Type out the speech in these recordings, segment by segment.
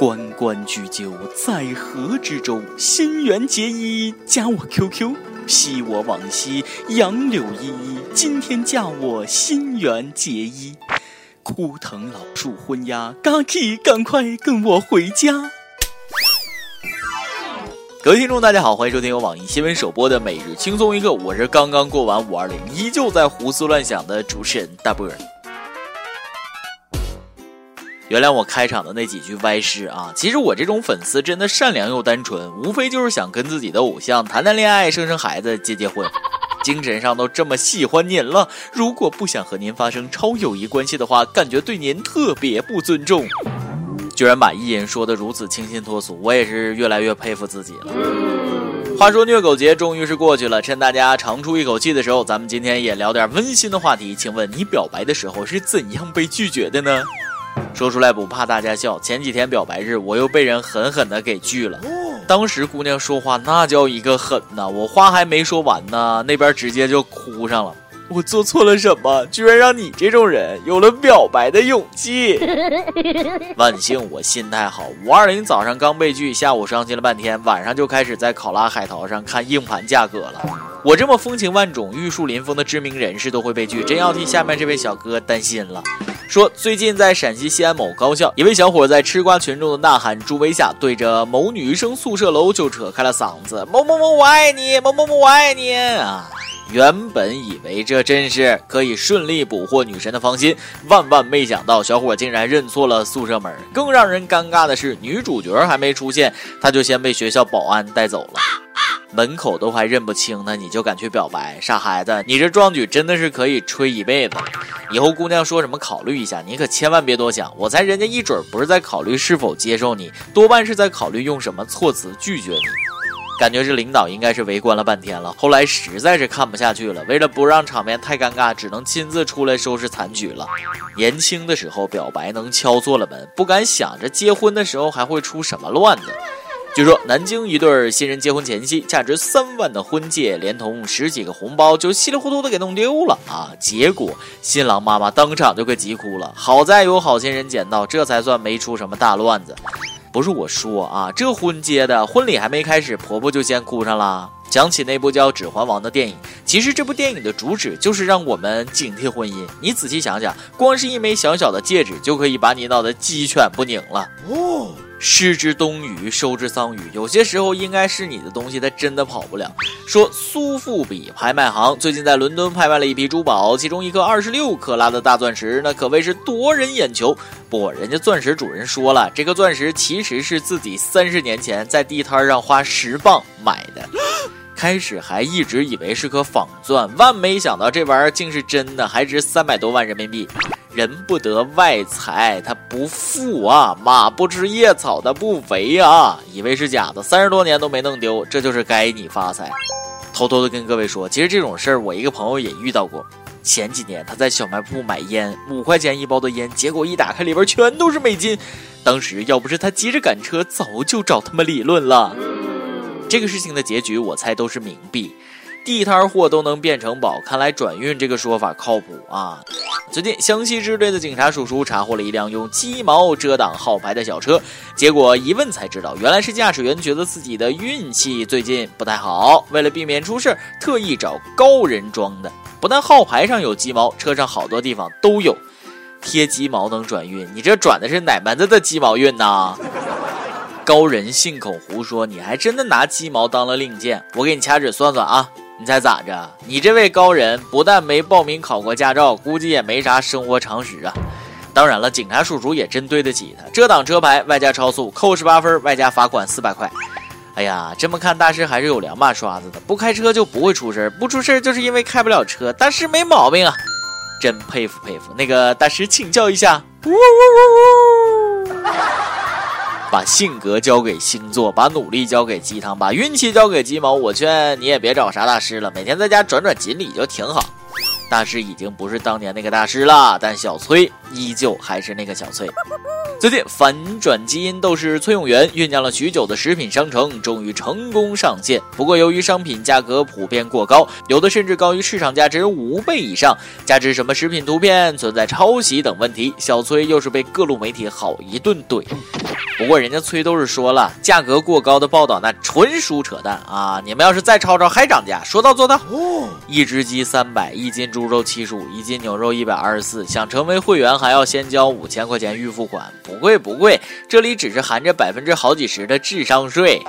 关关雎鸠，在河之洲。新垣结衣，加我 QQ。昔我往昔，杨柳依依。今天嫁我新垣结衣。枯藤老树昏鸦，嘎 k 赶快跟我回家。各位听众，大家好，欢迎收听由网易新闻首播的《每日轻松一刻》，我是刚刚过完五二零，依旧在胡思乱想的主持人大波儿。原谅我开场的那几句歪诗啊！其实我这种粉丝真的善良又单纯，无非就是想跟自己的偶像谈谈恋爱、生生孩子、结结婚，精神上都这么喜欢您了。如果不想和您发生超友谊关系的话，感觉对您特别不尊重。居然把艺人说的如此清新脱俗，我也是越来越佩服自己了。话说虐狗节终于是过去了，趁大家长出一口气的时候，咱们今天也聊点温馨的话题。请问你表白的时候是怎样被拒绝的呢？说出来不怕大家笑，前几天表白日，我又被人狠狠的给拒了。当时姑娘说话那叫一个狠呐，我话还没说完呢，那边直接就哭上了。我做错了什么，居然让你这种人有了表白的勇气？万幸我心态好，五二零早上刚被拒，下午伤心了半天，晚上就开始在考拉海淘上看硬盘价格了。我这么风情万种、玉树临风的知名人士都会被拒，真要替下面这位小哥担心了。说最近在陕西西安某高校，一位小伙在吃瓜群众的呐喊助威下，对着某女生宿舍楼就扯开了嗓子：“某某某我爱你，某某某我爱你啊！”原本以为这真是可以顺利捕获女神的芳心，万万没想到小伙竟然认错了宿舍门。更让人尴尬的是，女主角还没出现，他就先被学校保安带走了。门口都还认不清呢，你就敢去表白？傻孩子，你这壮举真的是可以吹一辈子。以后姑娘说什么考虑一下，你可千万别多想。我猜人家一准不是在考虑是否接受你，多半是在考虑用什么措辞拒绝你。感觉这领导应该是围观了半天了，后来实在是看不下去了，为了不让场面太尴尬，只能亲自出来收拾残局了。年轻的时候表白能敲错了门，不敢想着结婚的时候还会出什么乱子。据说南京一对新人结婚前夕，价值三万的婚戒连同十几个红包就稀里糊涂的给弄丢了啊！结果新郎妈妈当场就给急哭了。好在有好心人捡到，这才算没出什么大乱子。不是我说啊，这婚结的婚礼还没开始，婆婆就先哭上了。讲起那部叫《指环王》的电影，其实这部电影的主旨就是让我们警惕婚姻。你仔细想想，光是一枚小小的戒指就可以把你闹得鸡犬不宁了。哦，失之东隅，收之桑榆。有些时候应该是你的东西，它真的跑不了。说苏富比拍卖行最近在伦敦拍卖了一批珠宝，其中一颗二十六克拉的大钻石，那可谓是夺人眼球。不，人家钻石主人说了，这个钻石其实是自己三十年前在地摊上花十磅买的。开始还一直以为是颗仿钻，万没想到这玩意儿竟是真的，还值三百多万人民币。人不得外财，他不富啊；马不吃夜草，他不肥啊。以为是假的，三十多年都没弄丢，这就是该你发财。偷偷的跟各位说，其实这种事儿我一个朋友也遇到过。前几年他在小卖部买烟，五块钱一包的烟，结果一打开里边全都是美金。当时要不是他急着赶车，早就找他们理论了。这个事情的结局，我猜都是冥币，地摊货都能变成宝，看来转运这个说法靠谱啊！最近湘西支队的警察叔叔查获了一辆用鸡毛遮挡号牌的小车，结果一问才知道，原来是驾驶员觉得自己的运气最近不太好，为了避免出事，特意找高人装的。不但号牌上有鸡毛，车上好多地方都有，贴鸡毛能转运？你这转的是哪门子的鸡毛运呢？高人信口胡说，你还真的拿鸡毛当了令箭？我给你掐指算算啊，你猜咋着？你这位高人不但没报名考过驾照，估计也没啥生活常识啊。当然了，警察叔叔也真对得起他，遮挡车牌外加超速，扣十八分，外加罚款四百块。哎呀，这么看大师还是有两把刷子的，不开车就不会出事不出事就是因为开不了车。大师没毛病啊，真佩服佩服。那个大师请教一下。把性格交给星座，把努力交给鸡汤，把运气交给鸡毛。我劝你也别找啥大师了，每天在家转转锦鲤就挺好。大师已经不是当年那个大师了，但小崔依旧还是那个小崔。最近反转基因斗士崔永元酝酿了许久的食品商城终于成功上线。不过由于商品价格普遍过高，有的甚至高于市场价值五倍以上，加之什么食品图片存在抄袭等问题，小崔又是被各路媒体好一顿怼。不过人家崔都是说了，价格过高的报道那纯属扯淡啊！你们要是再吵吵还涨价，说到做到。一只鸡三百，一斤猪猪肉七十五，一斤牛肉一百二十四。想成为会员还要先交五千块钱预付款。不贵不贵，这里只是含着百分之好几十的智商税。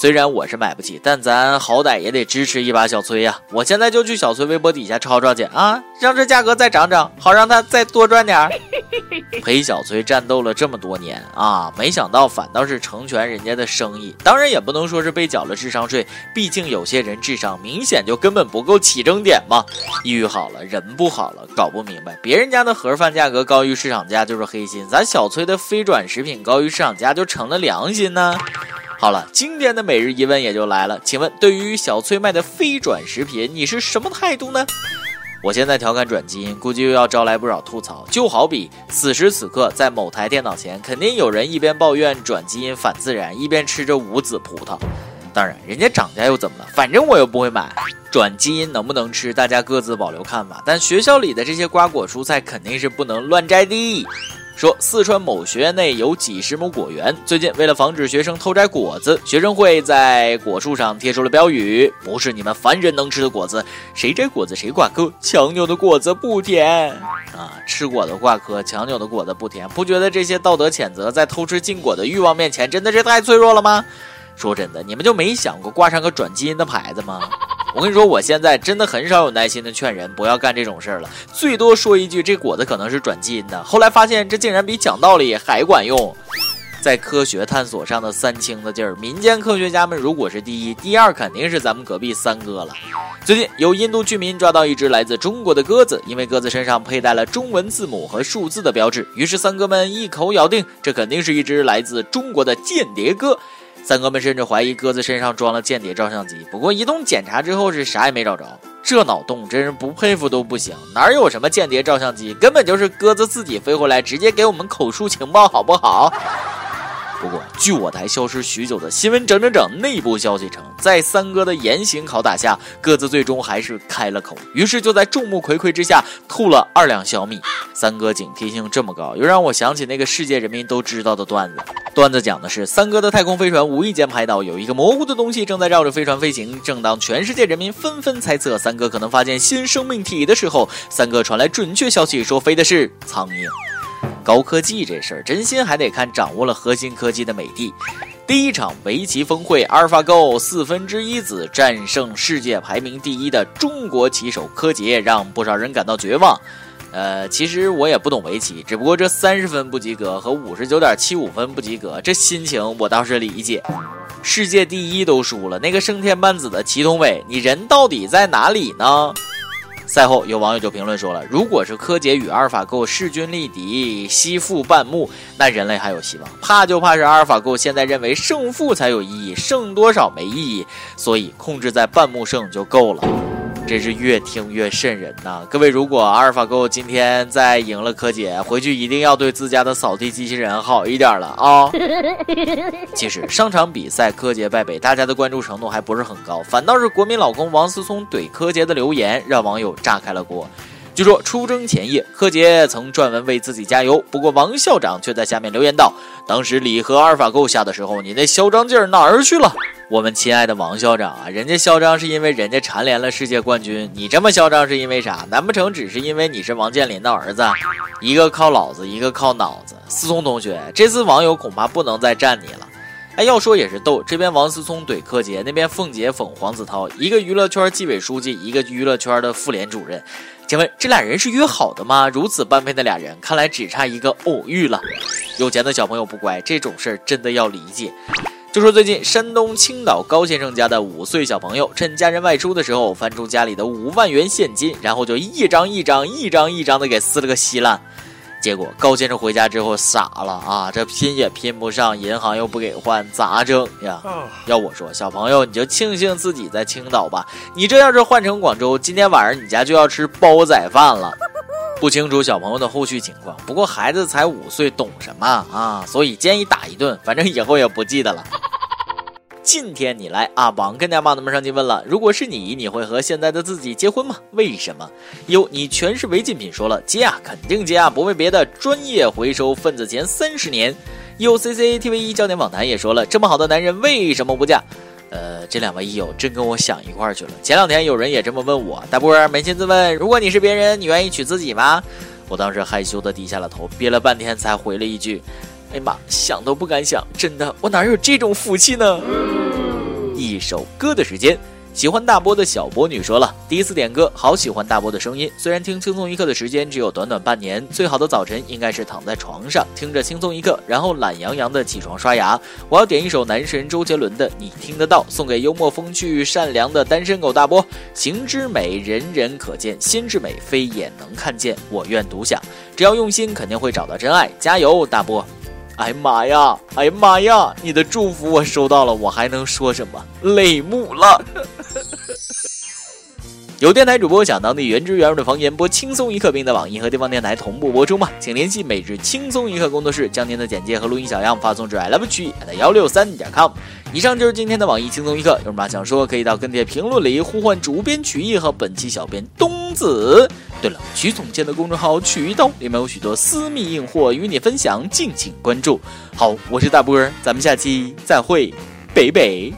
虽然我是买不起，但咱好歹也得支持一把小崔呀！我现在就去小崔微博底下吵吵去啊，让这价格再涨涨，好让他再多赚点儿。陪小崔战斗了这么多年啊，没想到反倒是成全人家的生意。当然也不能说是被缴了智商税，毕竟有些人智商明显就根本不够起征点嘛。抑郁好了，人不好了，搞不明白，别人家的盒饭价格高于市场价就是黑心，咱小崔的非转食品高于市场价就成了良心呢？好了，今天的每日疑问也就来了，请问对于小崔卖的非转食品，你是什么态度呢？我现在调侃转基因，估计又要招来不少吐槽。就好比此时此刻在某台电脑前，肯定有人一边抱怨转基因反自然，一边吃着无籽葡萄。当然，人家涨价又怎么了？反正我又不会买。转基因能不能吃，大家各自保留看法。但学校里的这些瓜果蔬菜肯定是不能乱摘的。说四川某学院内有几十亩果园，最近为了防止学生偷摘果子，学生会在果树上贴出了标语：“不是你们凡人能吃的果子，谁摘果子谁挂科，强扭的果子不甜。”啊，吃果子挂科，强扭的果子不甜，不觉得这些道德谴责在偷吃禁果的欲望面前真的是太脆弱了吗？说真的，你们就没想过挂上个转基因的牌子吗？我跟你说，我现在真的很少有耐心的劝人不要干这种事儿了，最多说一句这果子可能是转基因的。后来发现这竟然比讲道理还管用，在科学探索上的三清的劲儿，民间科学家们如果是第一，第二肯定是咱们隔壁三哥了。最近有印度居民抓到一只来自中国的鸽子，因为鸽子身上佩戴了中文字母和数字的标志，于是三哥们一口咬定这肯定是一只来自中国的间谍鸽。三哥们甚至怀疑鸽子身上装了间谍照相机，不过一通检查之后是啥也没找着。这脑洞真是不佩服都不行，哪有什么间谍照相机，根本就是鸽子自己飞回来直接给我们口述情报，好不好？不过，据我台消失许久的新闻整整整内部消息称，在三哥的严刑拷打下，鸽子最终还是开了口。于是就在众目睽睽之下吐了二两小米。三哥警惕性这么高，又让我想起那个世界人民都知道的段子。段子讲的是三哥的太空飞船无意间拍到有一个模糊的东西正在绕着飞船飞行。正当全世界人民纷纷猜测三哥可能发现新生命体的时候，三哥传来准确消息说飞的是苍蝇。高科技这事儿，真心还得看掌握了核心科技的美帝。第一场围棋峰会，阿尔法狗四分之一子战胜世界排名第一的中国棋手柯洁，让不少人感到绝望。呃，其实我也不懂围棋，只不过这三十分不及格和五十九点七五分不及格，这心情我倒是理解。世界第一都输了，那个胜天半子的祁同伟，你人到底在哪里呢？赛后，有网友就评论说了：“如果是柯洁与阿尔法狗势均力敌，西负半目，那人类还有希望。怕就怕是阿尔法狗现在认为胜负才有意义，胜多少没意义，所以控制在半目胜就够了。”真是越听越瘆人呐！各位，如果阿尔法狗今天再赢了柯洁，回去一定要对自家的扫地机器人好一点了啊！其实上场比赛柯洁败北，大家的关注程度还不是很高，反倒是国民老公王思聪怼柯洁的留言让网友炸开了锅。据说出征前夜，柯洁曾撰文为自己加油，不过王校长却在下面留言道：“当时李和阿尔法狗下的时候，你那嚣张劲儿哪儿去了？”我们亲爱的王校长啊，人家嚣张是因为人家蝉联了世界冠军，你这么嚣张是因为啥？难不成只是因为你是王健林的儿子？一个靠老子，一个靠脑子。思聪同学，这次网友恐怕不能再站你了。哎，要说也是逗，这边王思聪怼柯洁，那边凤姐讽黄子韬，一个娱乐圈纪委书记，一个娱乐圈的妇联主任，请问这俩人是约好的吗？如此般配的俩人，看来只差一个偶遇了。有钱的小朋友不乖，这种事儿真的要理解。就说最近山东青岛高先生家的五岁小朋友，趁家人外出的时候，翻出家里的五万元现金，然后就一张一张、一张一张的给撕了个稀烂。结果高先生回家之后傻了啊，这拼也拼不上，银行又不给换，咋整呀？要我说，小朋友你就庆幸自己在青岛吧，你这要是换成广州，今天晚上你家就要吃煲仔饭了。不清楚小朋友的后续情况，不过孩子才五岁，懂什么啊？所以建议打一顿，反正以后也不记得了。今天你来阿榜跟家妈子们上去问了，如果是你，你会和现在的自己结婚吗？为什么？哟，你全是违禁品，说了结啊，肯定结啊，不为别的，专业回收份子钱三十年。有 C C T V 一焦点访谈也说了，这么好的男人为什么不嫁？呃，这两位益友真跟我想一块儿去了。前两天有人也这么问我，大波儿扪心自问，如果你是别人，你愿意娶自己吗？我当时害羞的低下了头，憋了半天才回了一句：“哎妈，想都不敢想，真的，我哪有这种福气呢？”一首歌的时间。喜欢大波的小波女说了，第一次点歌，好喜欢大波的声音。虽然听轻松一刻的时间只有短短半年，最好的早晨应该是躺在床上听着轻松一刻，然后懒洋洋的起床刷牙。我要点一首男神周杰伦的《你听得到》，送给幽默风趣善良的单身狗大波。形之美，人人可见；心之美，非眼能看见。我愿独享，只要用心，肯定会找到真爱。加油，大波！哎妈呀！哎妈呀！你的祝福我收到了，我还能说什么？泪目了。有电台主播想当地原汁原味的方言播轻松一刻，并在网易和地方电台同步播出吗？请联系每日轻松一刻工作室，将您的简介和录音小样发送至 i love 曲艺幺六三点 com。以上就是今天的网易轻松一刻，有什么想说可以到跟帖评论里呼唤主编曲艺和本期小编东子。对了，曲总监的公众号曲一刀里面有许多私密硬货与你分享，敬请关注。好，我是大波儿，咱们下期再会，北北。